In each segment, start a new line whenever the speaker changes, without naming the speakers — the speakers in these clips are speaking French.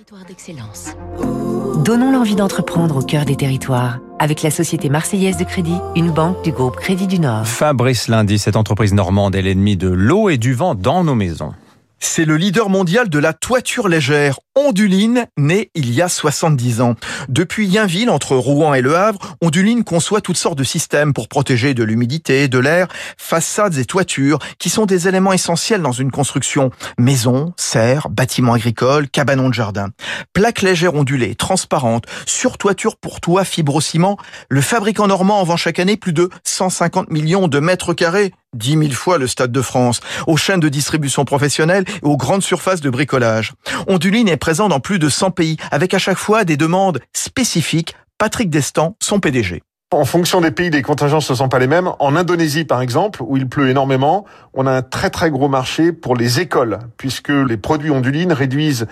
Territoire d'excellence.
Donnons l'envie d'entreprendre au cœur des territoires avec la Société Marseillaise de Crédit, une banque du groupe Crédit du Nord.
Fabrice Lundi, cette entreprise normande est l'ennemi de l'eau et du vent dans nos maisons.
C'est le leader mondial de la toiture légère, Onduline, né il y a 70 ans. Depuis Yainville, entre Rouen et Le Havre, Onduline conçoit toutes sortes de systèmes pour protéger de l'humidité, de l'air, façades et toitures, qui sont des éléments essentiels dans une construction. Maisons, serres, bâtiments agricoles, cabanons de jardin. Plaques légères ondulées, transparentes, sur toiture pour toit fibrociment, le fabricant normand en vend chaque année plus de 150 millions de mètres carrés 10 000 fois le Stade de France, aux chaînes de distribution professionnelle et aux grandes surfaces de bricolage. Présent dans plus de 100 pays, avec à chaque fois des demandes spécifiques. Patrick Destan, son PDG.
En fonction des pays, les contingences ne sont pas les mêmes. En Indonésie, par exemple, où il pleut énormément, on a un très très gros marché pour les écoles, puisque les produits ondulines réduisent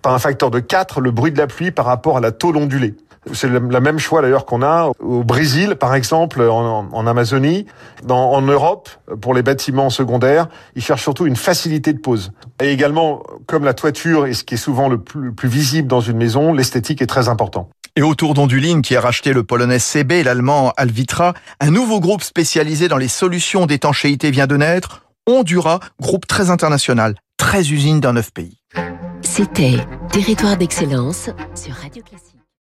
par un facteur de 4 le bruit de la pluie par rapport à la tôle ondulée. C'est le même choix d'ailleurs qu'on a au Brésil, par exemple, en, en Amazonie, dans, en Europe, pour les bâtiments secondaires. Ils cherchent surtout une facilité de pose. Et également, comme la toiture est ce qui est souvent le plus, le plus visible dans une maison, l'esthétique est très important.
Et autour d'Onduline, qui a racheté le polonais CB et l'allemand Alvitra, un nouveau groupe spécialisé dans les solutions d'étanchéité vient de naître, Ondura, groupe très international, 13 usines dans 9 pays.
C'était Territoire d'excellence sur Radio Classique.